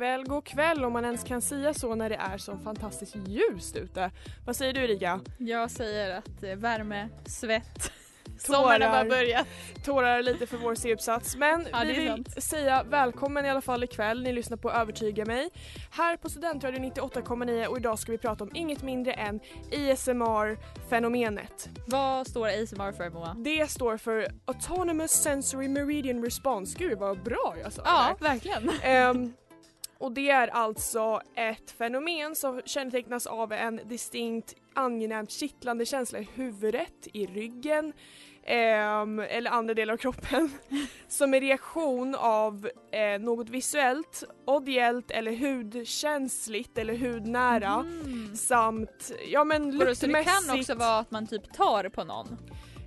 kväll, god kväll om man ens kan säga så när det är så fantastiskt ljust ute. Vad säger du Erika? Jag säger att eh, värme, svett, sommaren har bara börjat. Tårar lite för vår C-uppsats men Ja, vi vill sant. säga välkommen i alla fall ikväll. Ni lyssnar på Övertyga mig här på Studentradion 98,9 och idag ska vi prata om inget mindre än ASMR-fenomenet. Vad står ASMR för Moa? Det står för Autonomous Sensory Meridian Response. Gud vad bra jag sa Ja, verkligen. där. Och det är alltså ett fenomen som kännetecknas av en distinkt angenämt kittlande känsla i huvudet, i ryggen ehm, eller andra delar av kroppen som en reaktion av eh, något visuellt, audiellt eller hudkänsligt eller hudnära Mm. samt ja men Vadå, Så det kan luktmässigt. också vara att man typ tar på någon?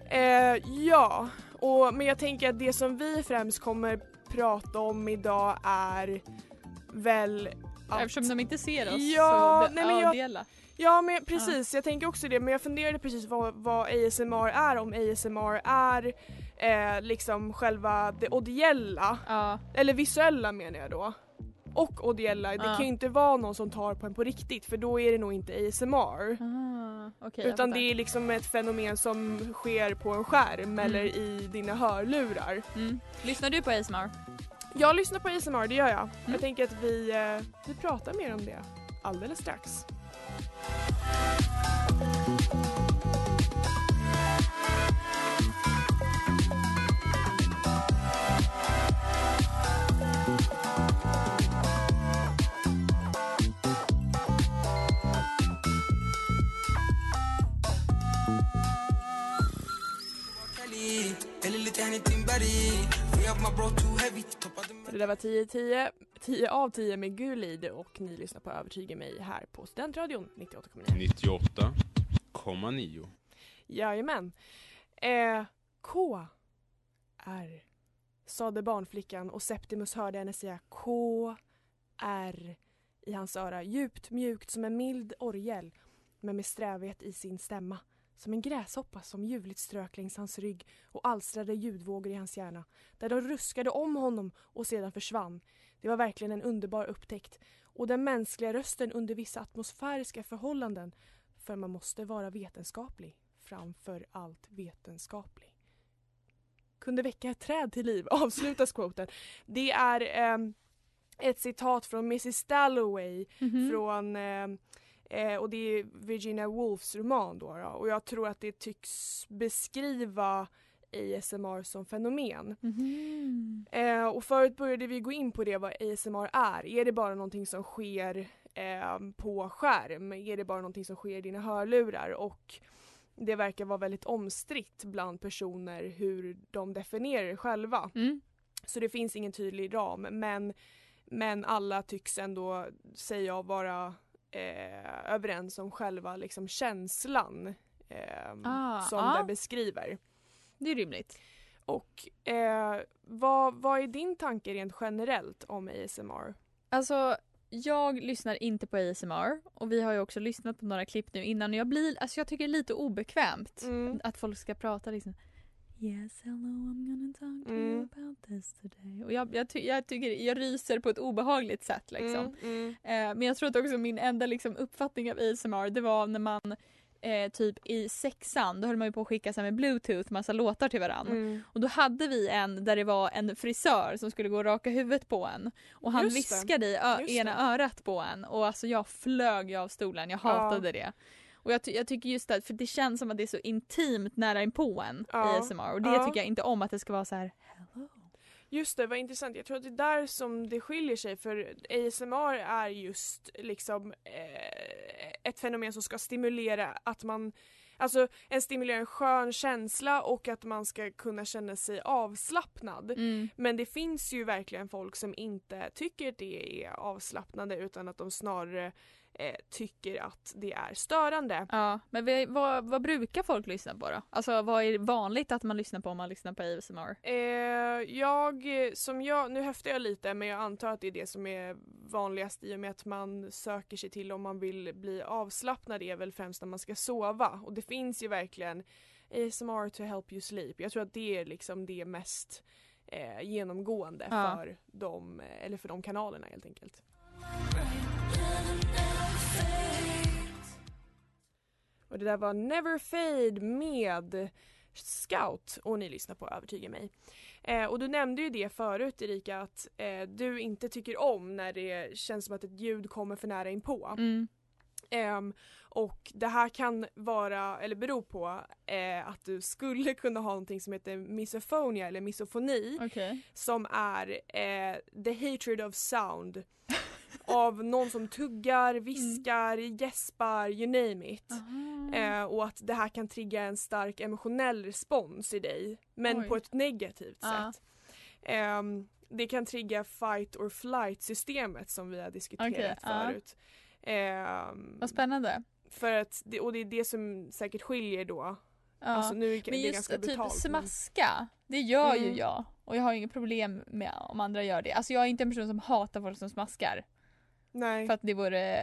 Eh, ja, och, men jag tänker att det som vi främst kommer prata om idag är väl att... Eftersom de inte ser oss Ja, så nej, men jag- avdela. Ja men precis, jag tänker också det men jag funderade precis vad, vad ASMR är om ASMR är eh, liksom själva det audiella, Ja, eller visuella menar jag då. Och audiella, det Ja. kan ju inte vara någon som tar på en på riktigt för då är det nog inte ASMR. ah, jag Utan det är liksom ett fenomen som sker på en skärm eller i dina hörlurar. Mm. Lyssnar du på ASMR? Jag lyssnar på ASMR, det gör jag. Mm. Jag tänker att vi, eh, vi pratar mer om det alldeles strax. Det där var 10, 10, 10 av 10 med Gulid och ni lyssnar på Övertyga mig här på Studentradion 98,9. 98,9. Jajamän. Eh, K. R. Sade barnflickan och Septimus hörde henne säga K. R. i hans öra. Djupt, mjukt som en mild orgel men med strävhet i sin stämma. Som en gräshoppa som ljuvligt strök längs hans rygg och alstrade ljudvågor i hans hjärna. Där de ruskade om honom och sedan försvann. Det var verkligen en underbar upptäckt. Och den mänskliga rösten under vissa atmosfäriska förhållanden. För man måste vara vetenskaplig. Framför allt vetenskaplig. Kunde väcka ett träd till liv, avslutas quoten. Det är ehm, ett citat från Mrs Dalloway Mhm. från ehm, eh, och det är Virginia Woolfs roman då, då och jag tror att det tycks beskriva ASMR som fenomen. Mhm. Eh, och förut började vi gå in på det vad ASMR är. Är det bara någonting som sker eh, på skärm? Är det bara någonting som sker i dina hörlurar? Och det verkar vara väldigt omstritt bland personer hur de definierar det själva. Mm. Så det finns ingen tydlig ram men, men alla tycks ändå säga vara eh, överens om själva liksom känslan eh, Ah, som ja. det beskriver. Det är rimligt. Och eh, vad, vad är din tanke rent generellt om ASMR? Alltså, jag lyssnar inte på ASMR och vi har ju också lyssnat på några klipp nu innan och jag blir, alltså jag tycker det är lite obekvämt Mm. att folk ska prata liksom Yes, hello, I'm gonna talk to Mm. you about this today. Och jag, jag, ty- jag tycker, jag ryser på ett obehagligt sätt liksom. Mm, mm. Eh, men jag tror att också min enda liksom, uppfattning av ASMR det var när man eh, typ i sexan, då höll man ju på att skicka så med bluetooth massa låtar till varandra. Mm. Och då hade vi en där det var en frisör som skulle gå och raka huvudet på en. Och han Just det. viskade i ena örat på en. Och alltså jag flög av stolen, jag hatade det. Och jag, ty- jag tycker just att, för det känns som att det är så intimt nära inpå en Ja. i ASMR. Och det Ja. tycker jag inte om att det ska vara så här hello. Just det, vad intressant. Jag tror att det är där som det skiljer sig för ASMR är just liksom eh, ett fenomen som ska stimulera att man Alltså en stimulera en skön känsla och att man ska kunna känna sig avslappnad. Mm. Men det finns ju verkligen folk som inte tycker det är avslappnande utan att de snarare eh, tycker att det är störande. Ja, men vi, vad, vad brukar folk lyssna på då? Alltså vad är vanligt att man lyssnar på om man lyssnar på ASMR? Eh, jag, som jag, nu höftar jag lite men jag antar att det är det som är vanligast i och med att man söker sig till om man vill bli avslappnad är väl främst när man ska sova och det finns ju verkligen ASMR to help you sleep. Jag tror att det är liksom det mest eh, genomgående Ja. för, de, eller för de kanalerna helt enkelt. Och det där var Never Fade med Scout och ni lyssnar på Övertyga mig. Eh, och du nämnde ju det förut Erika att eh, du inte tycker om när det känns som att ett ljud kommer för nära inpå. Mm. Ehm, och det här kan vara, eller bero på eh, att du skulle kunna ha någonting som heter misophonia eller misofoni Okej. som är eh, the hatred of sound av någon som tuggar, viskar, gäspar, you name it. Eh, och att det här kan trigga en stark emotionell respons i dig men Oj. på ett negativt Ja. sätt. Ehm, det kan trigga fight or flight systemet som vi har diskuterat Okej, ja. förut. Ehm, Vad spännande. för att det, och det är det som säkert skiljer då. Ja. Alltså nu är det men just ganska typ brutalt. smaska, det gör ju Mm. jag. Och jag har inget problem med om andra gör det. Alltså jag är inte en person som hatar folk som smaskar. Nej. För att det vore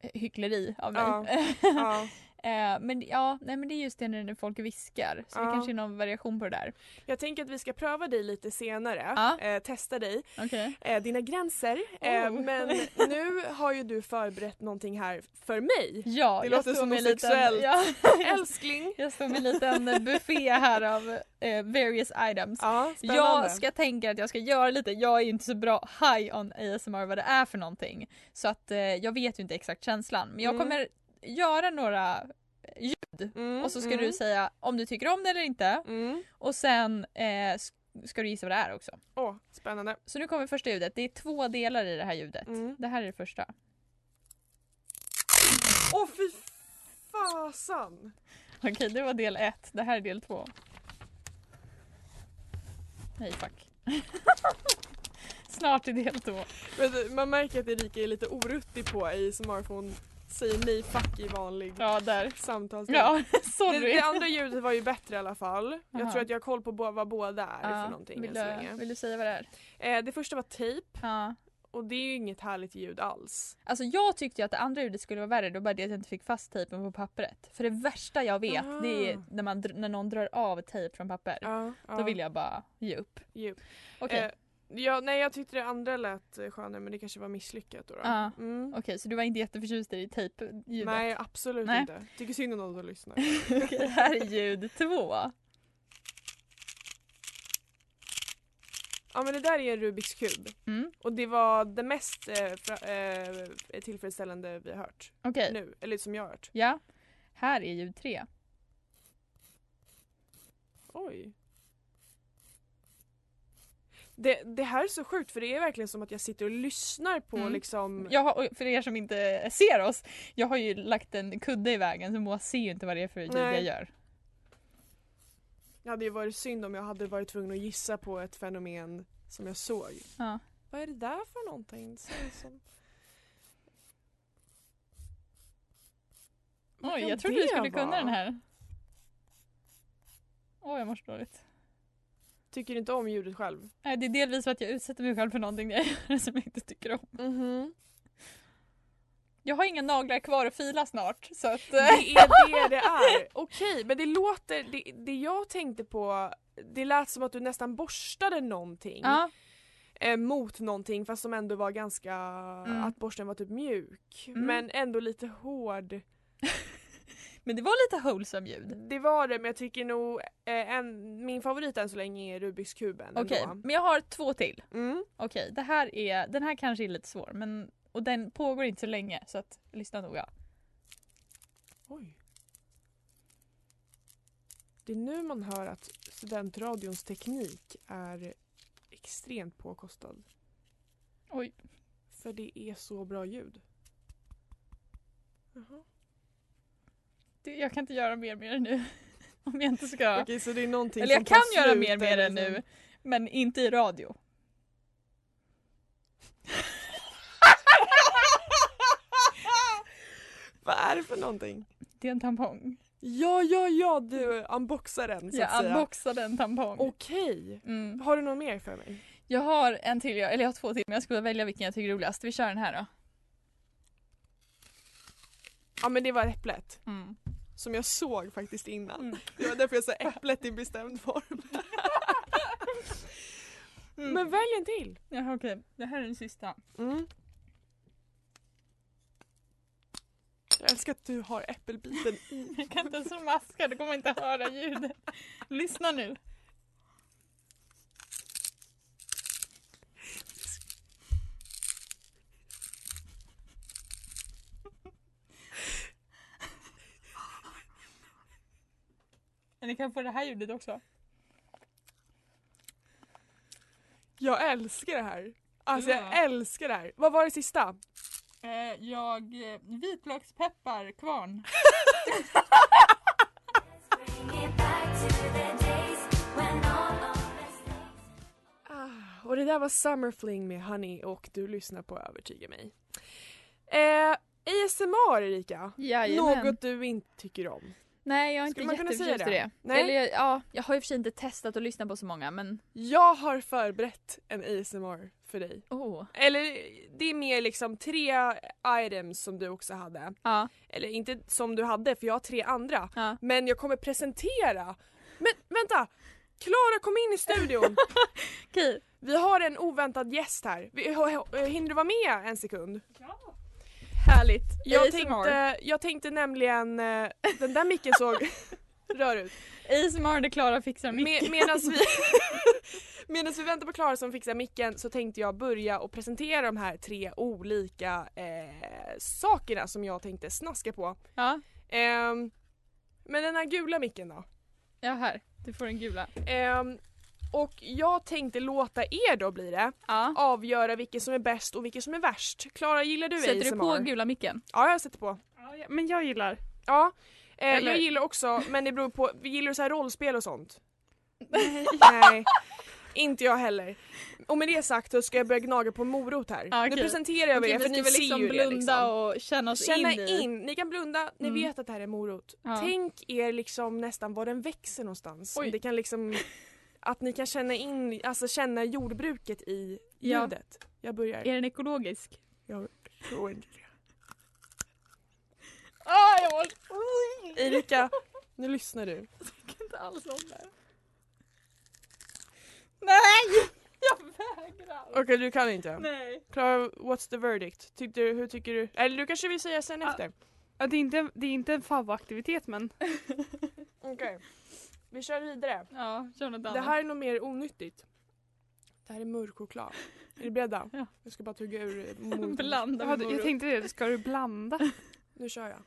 eh, hyckleri av mig. Ja. ja. Eh, men ja, nej men det är just det när folk viskar. Så det Ja. kanske är någon variation på det där. Jag tänker att vi ska pröva dig lite senare. Ja. Eh, testa dig. Okej. eh, dina gränser. Eh, Oh. men nu har ju du förberett någonting här för mig. Ja, Det låter som något en liten- sexuellt. Ja, Älskling! jag står med en liten buffé här av eh, various items. Ja. Jag ska tänka att jag ska göra lite, jag är ju inte så bra high on ASMR vad det är för någonting. Så att jag vet ju inte exakt känslan. Men jag Mm. Göra några ljud Mm, och så ska mm, du säga om du tycker om det eller inte. Mm. Och sen eh, ska du gissa vad det är också. Åh, spännande. Så nu kommer första ljudet. Det är två delar i det här ljudet. Mm. Det här är det första. Åh fy fasan! Okej, det var del ett. Det här är del två. Nej, fuck. Snart är del två. Men Man märker att Erika är lite oruttig på ASMR för hon säger nej fuck i vanlig Ja, där. samtalston. Ja, Det, sorry. det andra ljudet var ju bättre i alla fall. Jag Aha. tror att jag har koll på bo- vad båda är Ja, för någonting vill, du, vill du säga vad det är? Eh, det första var tejp Ja. och det är ju inget härligt ljud alls. Alltså jag tyckte ju att det andra ljudet skulle vara värre, då bara det att jag inte fick fast tejpen på pappret. För det värsta jag vet, det är Ah. när, man, när någon drar av tejp från papper. Ja, Då vill jag bara ge upp. Ju. Okej, Eh, ja, nej jag tyckte det andra lät eh, skönare men det kanske var misslyckat då. då. Ja. Mm. Okej, så du var inte jätteförtjust i tejpljudet? Nej absolut Nej. inte. Tycker synd om någon som lyssnar. Okej, här är ljud två. ja men det där är en Rubiks kub Mm. och det var det mest eh, eh, tillfredsställande vi har hört Okej, nu, eller som jag har hört. ja. Här är ljud tre. Oj. Det, det här är så sjukt för det är verkligen som att jag sitter och lyssnar på Mm. liksom Jag har, för er som inte ser oss, jag har ju lagt en kudde i vägen så Moa ser ju inte vad det är för ljud Nej. jag gör. Det hade ju varit synd om jag hade varit tvungen att gissa på ett fenomen som jag såg. Ja. Vad är det där för någonting? Som... Oj, jag trodde du skulle kunna vara? den här. Oj, jag mår så dåligt. Tycker inte om ljudet själv? Nej, det är delvis för att jag utsätter mig själv för någonting jag gör som jag inte tycker om. Mhm. Jag har inga naglar kvar att fila snart så att... Det är det det är. Okej, men det låter... Det, det jag tänkte på, det lät som att du nästan borstade någonting. ja, eh, mot någonting fast som ändå var ganska, Mm. att borsten var typ mjuk. Mm. Men ändå lite hård. Men det var lite wholesome ljud. Det var det men jag tycker nog eh, en, min favorit än så länge är Rubiks kuben. Okej, ändå. men jag har två till. Mm. Okej, det här är, den här kanske är lite svår men och den pågår inte så länge så att lyssna noga. Oj. Det är nu man hör att studentradions teknik är extremt påkostad. Oj. För det är så bra ljud. Jaha. Det, jag kan inte göra mer med det nu. Om jag inte ska. Okej så det är någonting Eller jag kan göra mer med det eller som- nu. Men inte i radio. Vad är det för någonting? Det är en tampong. Ja, ja, ja, du unboxar den så att Jag säga. unboxade en tampong. Okej. Mm. Har du något mer för mig? Jag har en till, eller jag har två till men jag skulle välja vilken jag tycker är roligast. Vi kör den här då. Ja men det var äpplet. Mm. Som jag såg faktiskt innan. Mm. Det var därför jag sa äpplet i bestämd form. Mm. Men välj en till. Ja, okej, det här är den sista. Mm. Jag älskar att du har äppelbiten i. Jag kan inte ens maska, du kommer inte höra ljudet. Lyssna nu. Men ni kan få det här ljudet också. Jag älskar det här. Alltså Ja. jag älskar det här. Vad var det sista? Eh, jag, eh, vitlökspeppar, kvarn. Ah, och det där var Summer Fling med Honey och du lyssnar på Övertyga mig. Eh, ASMR Erika. Jajamän. Något du inte tycker om. Nej jag är inte Skulle man kunna säga jätteförtjust i det? det. Nej. Eller jag- ja, jag har och för sig inte testat att lyssna på så många men Jag har förberett en ASMR för dig. oh. Eller det är mer liksom tre items som du också hade. Ja, Eller inte som du hade för jag har tre andra. ja. Men jag kommer presentera. Men vänta! Klara kom in i studion. Okej. Vi har en oväntad gäst här. Hinner du vara med en sekund? Härligt. Jag ASMR. tänkte, jag tänkte nämligen, eh, den där micken såg rör ut. ASMR där Klara fixar micken. Med, medan vi vi väntar på Klara som fixar micken så tänkte jag börja och presentera de här tre olika eh, sakerna som jag tänkte snaska på. Ja, Ehm, men den här gula micken då? ja här. Du får den gula. Ehm, och jag tänkte låta er då blir det Ja. avgöra vilken som är bäst och vilken som är värst. Klara gillar du Sätter ASMR? du på gula micken? Ja jag sätter på. Ja, men jag gillar. Ja. Eh, Eller- Jag gillar också men det beror på, gillar du så här rollspel och sånt? Nej. Inte jag heller. Och med det sagt så ska jag börja gnaga på en morot här. Ja, Nu okej. presenterar jag Okej, er för ni väl ser liksom ju blunda det liksom. och känna oss Känna in in, i. ni kan blunda, ni Mm. vet att det här är morot. Ja. Tänk er liksom nästan var den växer någonstans. Oj. Det kan liksom, att ni kan känna in, alltså känna jordbruket i Ja. ljudet. Jag börjar. Är den ekologisk? Jag tror inte det. Ah, jag mår Erika, nu lyssnar du. inte alls om det. Nej! Jag vägrar. Okej du kan inte. Nej. Klara, what's the verdict? Tyckte du, hur tycker du? Eller du kanske vill säga sen Ja. efter? Ja, det, är inte, det är inte en favvoaktivitet men Okej. Vi kör vidare. Ja, kör något annat. Det här är nog mer onyttigt. Det här är mörk choklad. Är ni beredda? Ja. Jag ska bara tugga ur eh, moroten. Blanda med du- jag morot. tänkte det, ska du blanda? Nu kör jag.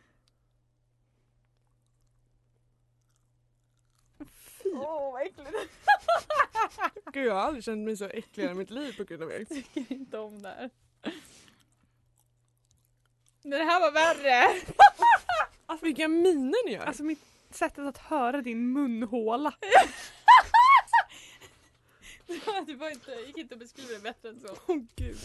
Åh vad äckligt. Gud jag har aldrig känt mig så äcklig i mitt liv på grund av er. Jag tycker inte om det här. Det här var värre! Alltså vilka miner ni gör! Alltså mitt sättet att höra din munhåla. Det var inte, gick inte att beskriva det bättre än så. Åh gud.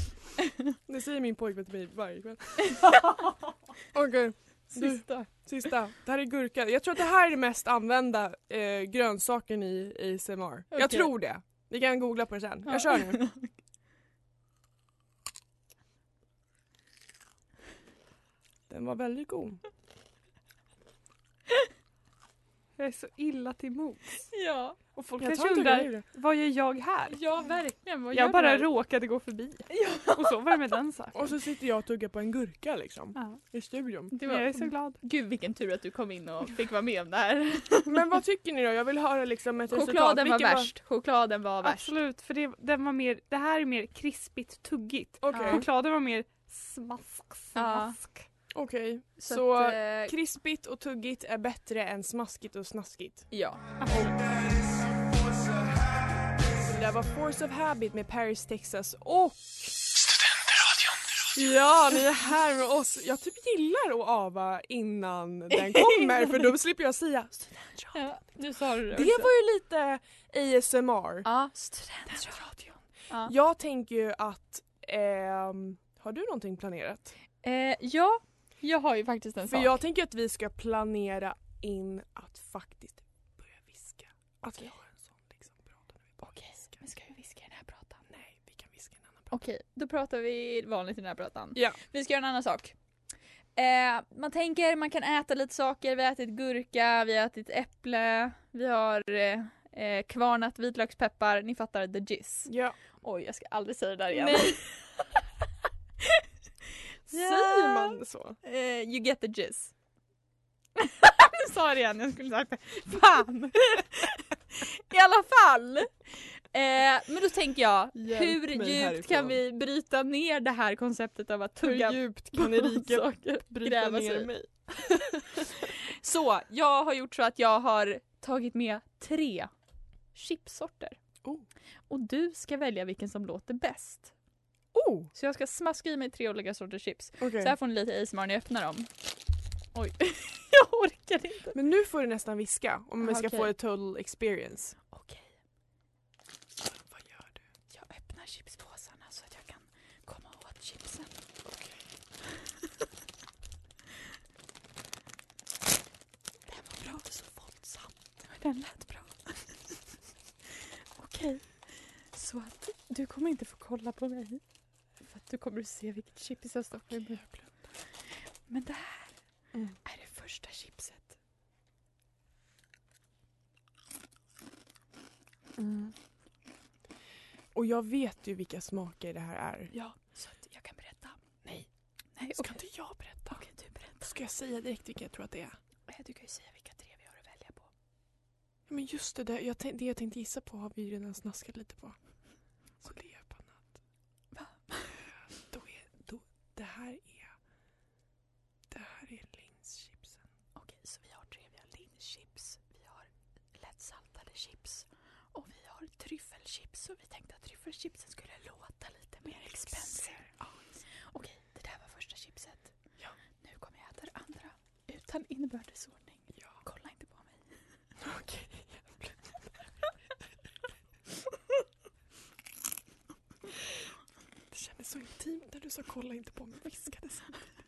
Det säger min pojkvän till mig varje kväll. Okej, du, Sista. sista. Det här är gurka. Jag tror att det här är den mest använda eh, grönsaken i, i ASMR. Jag Okej. tror det. Vi kan googla på det sen. Ja. Jag kör nu. Den var väldigt god. Jag är så illa till mods. Ja, Och folk Jag kanske undrar, vad gör jag här? ja verkligen. Vad gör Jag bara här? råkade gå förbi. Ja. Och så var det med den saken. Och så sitter jag och tuggar på en gurka liksom. Ja. I studion. Det Jag är var, så glad. gud vilken tur att du kom in och fick vara med om det här. Men vad tycker ni då? Jag vill höra liksom ett resultat. Chokladen var Vilken värst. Chokladen var värst. Absolut, för det, den var mer, det här är mer krispigt tuggigt. Okej, Chokladen var mer smask, smask. Okej. Så, Så, att, eh, krispigt och tuggigt är bättre än smaskigt och snaskigt. ja. Det där var Force of Habit med Paris, Texas och Ja, ni är här med oss. Jag typ gillar att ava innan den kommer för då slipper jag säga studentradion. ja, nu sa du det Det också. var ju lite ASMR. Ja, studentradion. Ja. Jag tänker ju att, ehm, har du någonting planerat? Eh, ja, jag har ju faktiskt en För sak. jag tänker att vi ska planera in att faktiskt börja viska. Att vi har en sån liksom prata när vi bara Okej, viskar. men ska vi viska i den här pratan? Nej, vi kan viska i en annan prata. Okej, då pratar vi vanligt i den här pratan. Ja. Vi ska göra en annan sak. Eh, man tänker man kan äta lite saker, vi har ätit gurka, vi har ätit äpple, vi har eh, eh, kvarnat vitlökspeppar, ni fattar the gist. Ja. Oj, jag ska aldrig säga det där igen. Nej. Så? Eh, you get the gist. nu sa jag det igen, jag skulle sagt det. Fan! I alla fall. Eh, men då tänker jag, Hjälp hur djupt härifrån. kan vi bryta ner det här konceptet av att tugga Hur djupt kan Erika saker, bryta ner sig? mig? Så, jag har gjort så att jag har tagit med tre chipsorter. Oh. Och du ska välja vilken som låter bäst. Oh, Så jag ska smaska i mig tre olika sorters chips. okej. Så här får ni lite ASMR när jag öppnar dem. Oj, jag orkar inte. Men nu får du nästan viska om vi ska okej. få ett total experience. Okej, Vad gör du? jag öppnar chipspåsarna så att jag kan komma åt chipsen. Den var bra, så våldsam. Den lät bra. Okej, så att du kommer inte få kolla på mig. För att du kommer att se vilket chips jag stoppar i munnen. Men det här Mm. är det första chipset. Mm. Och jag vet ju vilka smaker det här är. Ja, så att jag kan berätta. Nej. Nej, Ska okej. inte jag berätta? Okej, du berättar. Ska jag säga direkt vilka jag tror att det är? Du kan ju säga vilka tre vi har att välja på. Ja, Men just det, där, jag det jag tänkte gissa på har vi redan snaskat lite på. Så det är på annat. Va? Eh, Då är, då, det här är... Det här är linschipsen. Okej, så vi har tre. Vi har linschips, vi har lättsaltade chips och vi har tryffelchips. Och vi tänkte att tryffelchipsen skulle låta lite mer expensive. Ja. Okej, det där var första chipset. Ja. Nu kommer jag äta det andra utan inbördesordning. Ja. Kolla inte på mig. Okej. Det kändes så intimt när du sa kolla inte på mig viskade samtidigt.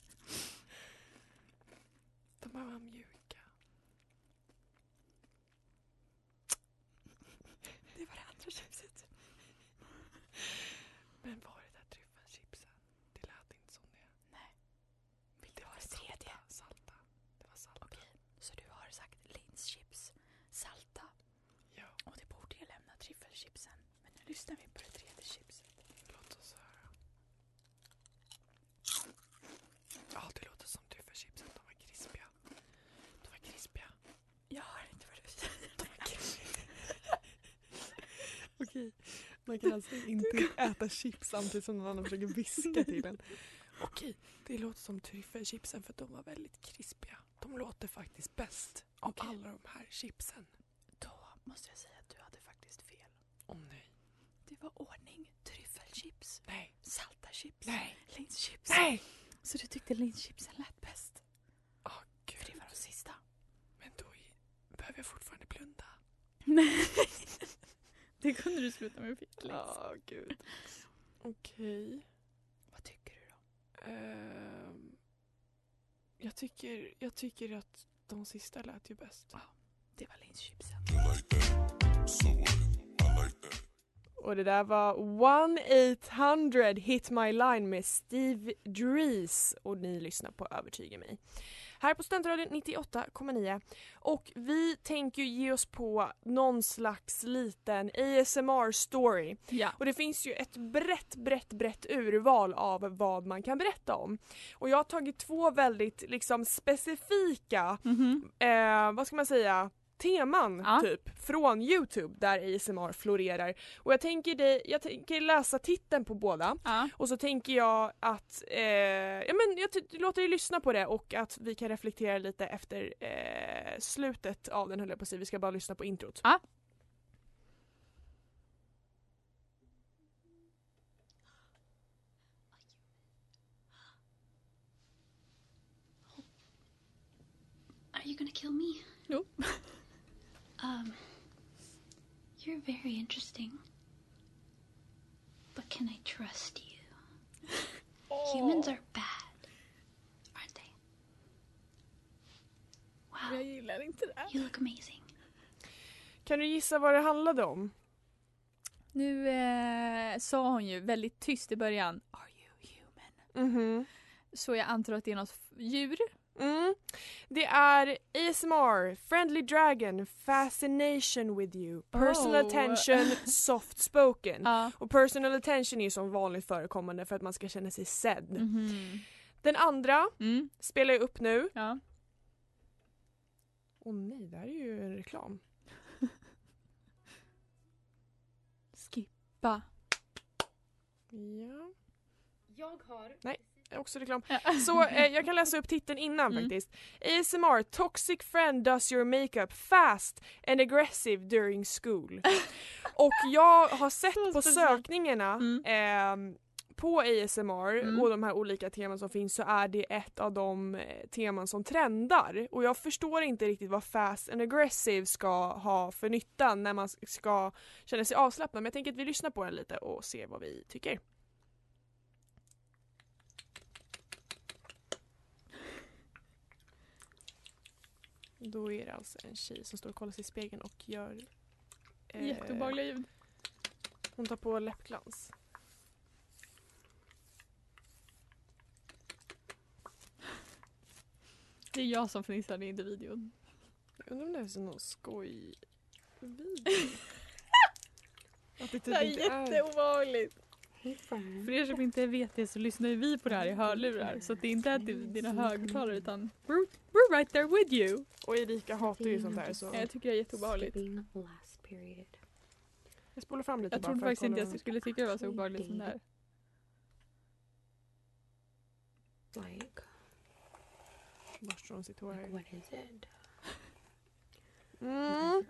De här var mjuka. Det var det andra chipset. Men var det där tryffelchipsen? Det lät inte som det. Nej. Vill det var vara det tredje. salta? Salta. Det var salta. Okej, så du har sagt linschips, salta Ja, och det borde ju lämna tryffelchipsen. Men nu lyssnar vi på det tredje chipset. låt oss höra. Ja, det låter som tryffelchipsen. De var krispiga. De var krispiga. Jag hör inte vad du säger. Okej, man kan alltså inte äta chips samtidigt som någon annan försöker viska till en. Okej, det låter som tryffelchipsen för de var väldigt krispiga. De låter faktiskt bäst av Okej. alla de här chipsen. Då måste jag säga att du hade faktiskt fel. Åh nej. Det var ordning, tryffelchips, Nej. salta chips, Nej. linschips. Nej! Så du tyckte linschipsen lät bäst? Åh För det gud. var de sista. Men då i- behöver jag fortfarande blunda. Nej. det kunde du sluta med Fittlis. Ja, gud. Okej. Vad tycker du då? Ehm, jag, tycker, jag tycker att de sista lät ju bäst. Det var linschipsen. Och det där var 1-800 Hit My Line med Steve Drees och ni lyssnar på Övertyga mig. Här på Studentradion 98,9 och vi tänker ge oss på någon slags liten ASMR-story. Ja. Och det finns ju ett brett, brett, brett urval av vad man kan berätta om. Och jag har tagit två väldigt liksom specifika, Mhm. eh, vad ska man säga, teman Ja. typ från Youtube där ASMR florerar. Och jag tänker, dig, jag tänker läsa titeln på båda Ja. och så tänker jag att, eh, ja men jag låter dig lyssna på det och att vi kan reflektera lite efter eh, slutet av den höll jag på att säga, vi ska bara lyssna på introt. Ja. Are you gonna kill me? No. Um, you're very interesting. But can I trust you? Humans are bad, aren't they? Wow, Jag gillar inte det. you look amazing. Kan du gissa vad det handlade om? Nu eh, sa hon ju väldigt tyst i början. Are you human? Mhm. Så jag antar att det är något djur. Mm. Det är ASMR, Friendly Dragon, Fascination with you, Personal Oh. Attention, Soft Spoken. Ja. Och personal attention är ju som vanligt förekommande för att man ska känna sig sedd. Mhm. Den andra Mm. spelar jag upp nu. Ja. Åh nej, det här är ju en reklam. Skippa. Ja, Jag har... också reklam. Så eh, jag kan läsa upp titeln innan Mm. faktiskt. ASMR, toxic friend does your makeup fast and aggressive during school. Och jag har sett på sökningarna Mm. ehm, på ASMR Mm. och de här olika teman som finns så är det ett av de eh, teman som trendar. Och jag förstår inte riktigt vad fast and aggressive ska ha för nytta när man ska känna sig avslappnad. Men jag tänker att vi lyssnar på den lite och ser vad vi tycker. Då är det alltså en tjej som står och kollar sig i spegeln och gör... eh, Jätteobehagliga ljud. Hon tar på läppglans. Det är jag som fnissar, det är inte videon. Jag undrar om det är så någon skoj video. Att det Det typ här är inte är... jätteobehagligt. För er som inte vet det så lyssnar ju vi på det här i hörlurar så att det inte är till dina högtalare utan we're, we're right there with you. Och Erika hatar ju sånt där så Jag tycker det är jätteobehagligt. last period. jag spolar fram lite Jag trodde att faktiskt inte jag skulle tycka det var så obehagligt som det här. Like, Borstar hon sitt hår här. what is it? Mm.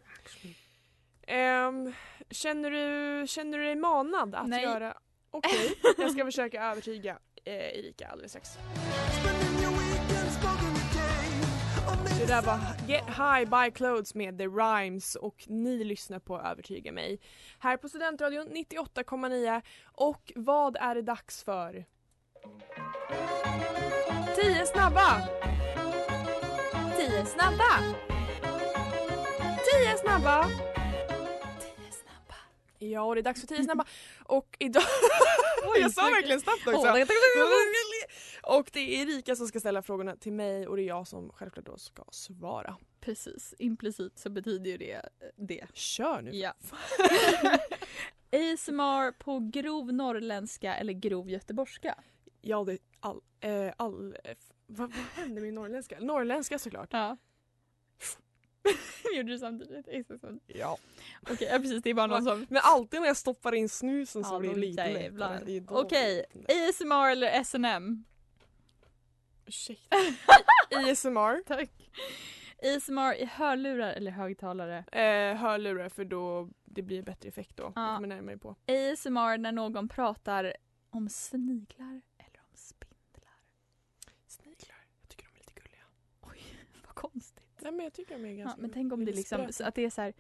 Ehm, känner, du, känner du dig manad att Nej. göra... Okej, jag ska försöka övertyga eh, Erika alldeles strax. Det där var Get High Buy Clothes med The Rhymes och ni lyssnar på Övertyga mig. Här på Studentradion 98,9 och vad är det dags för? 10 snabba! 10 snabba! 10 snabba! 10 snabba. Ja, och det är dags för 10 snabba. Och idag... jag sa verkligen snabbt också. Och det är Erika som ska ställa frågorna till mig och det är jag som självklart då ska svara. Precis, implicit så betyder ju det det. Kör nu! Ja. ASMR på grov norrländska eller grov göteborgska? Ja, det är all... Eh, all eh, vad, vad hände med norrländska? Norrländska såklart. Ja. Gjorde du samtidigt? Exakt samtidigt. Ja. Okej, ja, precis det är bara någon som... Men alltid när jag stoppar in snusen så Ja, blir det lite lättare. Okej, ASMR eller SNM? Ursäkta. ASMR. Tack. ASMR i hörlurar eller högtalare? Eh, hörlurar för då det blir bättre effekt då. Ja. Jag kommer närmare på. ASMR när någon pratar om sniglar eller om spindlar? Sniglar. Jag tycker de är lite gulliga. Oj, vad konstigt. Nej men jag tycker de är Ja, ganska men tänk om det liksom, att det är så här,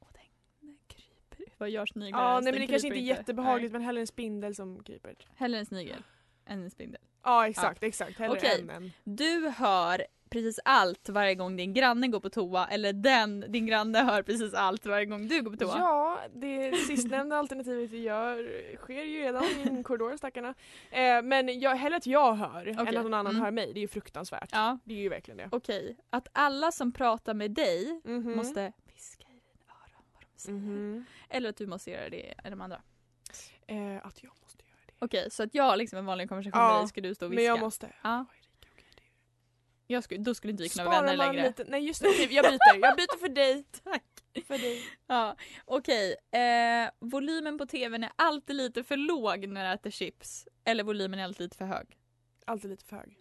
åh den, den kryper. Vad gör sniglar? Ja ens? nej men det kanske inte är jättebehagligt men hellre en spindel som kryper. Nej. Hellre en snigel än en spindel. Ja exakt exakt. Hellre Okej. en än. Du hör precis allt varje gång din granne går på toa eller den, din granne hör precis allt varje gång du går på toa? Ja, det sistnämnda alternativet gör, sker ju redan i min korridor stackarna. Eh, men jag, hellre att jag hör än att någon annan Mm. hör mig. Det är ju fruktansvärt. Ja, Det är ju verkligen det. okej. Att alla som pratar med dig Mhm. måste viska i dina öron vad de säger. Mhm. Eller att du måste göra det i de andra. Eh, att jag måste göra det. Okej, så att jag har liksom en vanlig konversation Ja, med dig ska du stå och viska? Men jag måste. Ja. Oj, Erika, okej, det- Jag skulle, då skulle inte vi kunna vara vänner längre. lite? Nej just det, okej, jag byter. Jag byter för dig. Tack. För dig. Ja, okej. Eh, volymen på tvn är alltid lite för låg när jag äter chips. Eller volymen är alltid lite för hög. Alltid lite för hög.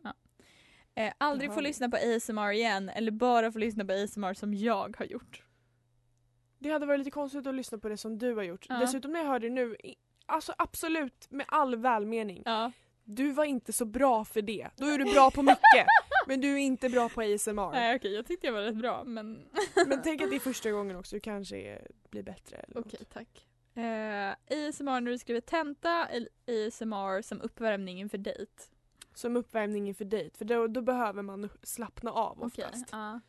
Eh, aldrig Jaha. få lyssna på ASMR igen eller bara få lyssna på ASMR som jag har gjort. Det hade varit lite konstigt att lyssna på det som du har gjort. Ja. Dessutom när jag hör det nu, alltså absolut med all välmening. Ja. Du var inte så bra för det. Då är du bra på mycket. men du är inte bra på ASMR. Nej okej, jag tyckte jag var rätt bra men Men tänk att det är första gången också, du kanske är, blir bättre. Okej tack. Eh, ASMR när du skriver tenta eller ASMR som uppvärmning inför dejt. Som uppvärmning inför dejt, för då, då behöver man slappna av oftast. ja.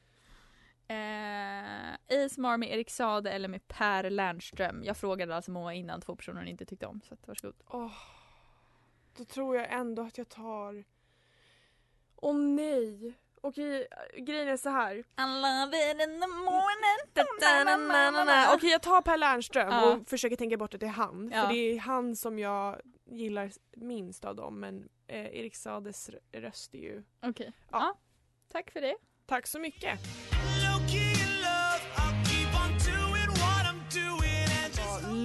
Eh, ASMR med Erik Sade eller med Per Lernström. Jag frågade alltså Moa innan två personer hon inte tyckte om så att, varsågod. Åh, då tror jag ändå att jag tar... Åh nej! Okej, grejen är så här. I love it in the morning. Okej jag tar Per Lernström Ja. och försöker tänka bort att det är han. Ja. För det är han som jag gillar minst av dem men eh, Erik Sades röst är ju... Okej. Ja. Ja. Tack för det. Tack så mycket!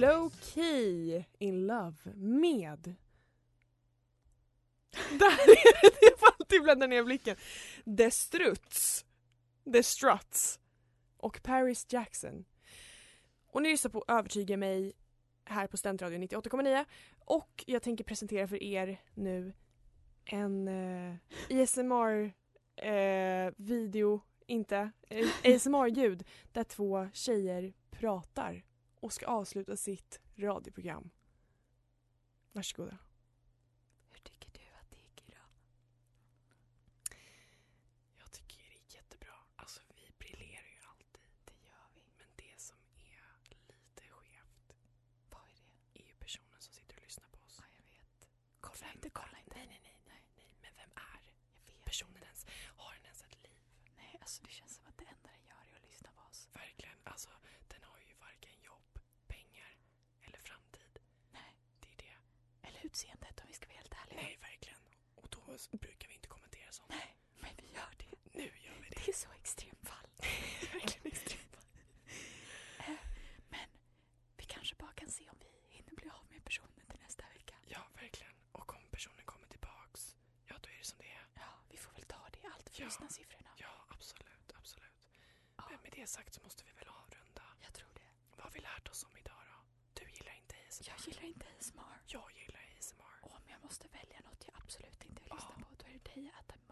Low Key in Love med... Där är det! Jag får alltid typ blända ner blicken. The Struts. The Struts. Och Paris Jackson. Och ni lyssnar på Övertyga mig här på Studentradion 98,9 och jag tänker presentera för er nu en eh, uh, ISMR-video, eh, video, inte, eh, uh, ASMR-ljud där två tjejer pratar och ska avsluta sitt radioprogram. Varsågoda. Hur tycker du att det gick idag? Jag tycker det gick jättebra. Alltså vi briljerar ju alltid. Det gör vi. Men det som är lite skevt Vad är det? är ju personen som sitter och lyssnar på oss. Ja, jag vet. Kolla inte, kolla inte. Nej, nej, nej, nej, nej. Men vem är Jag vet. personen ens? Har den ens ett liv? Nej, alltså det känns som att det enda den gör är att lyssna på oss. Verkligen. Alltså den har ju varken jobb, pengar eller framtid. Nej. Det är det. Eller utseendet om vi ska vara helt ärliga. Nej, verkligen. Och då s- brukar vi inte kommentera sånt. Nej, men vi gör det. Nu gör vi det. Det är så extremfall. verkligen extremt. Eh, Men vi kanske bara kan se om vi hinner bli av med personen till nästa vecka. Ja, verkligen. Och om personen kommer tillbaks, ja då är det som det är. Ja, vi får väl ta det allt för Ja. lyssnarsiffrorna. Ja, absolut, absolut. Ja, Men med det sagt så måste vi väl avrunda. jag tror det. Vad har vi lärt oss om idag då? Du gillar inte ASMR. Jag gillar inte ASMR. Jag gillar ASMR. Och om jag måste välja något jag absolut inte vill Ja okej att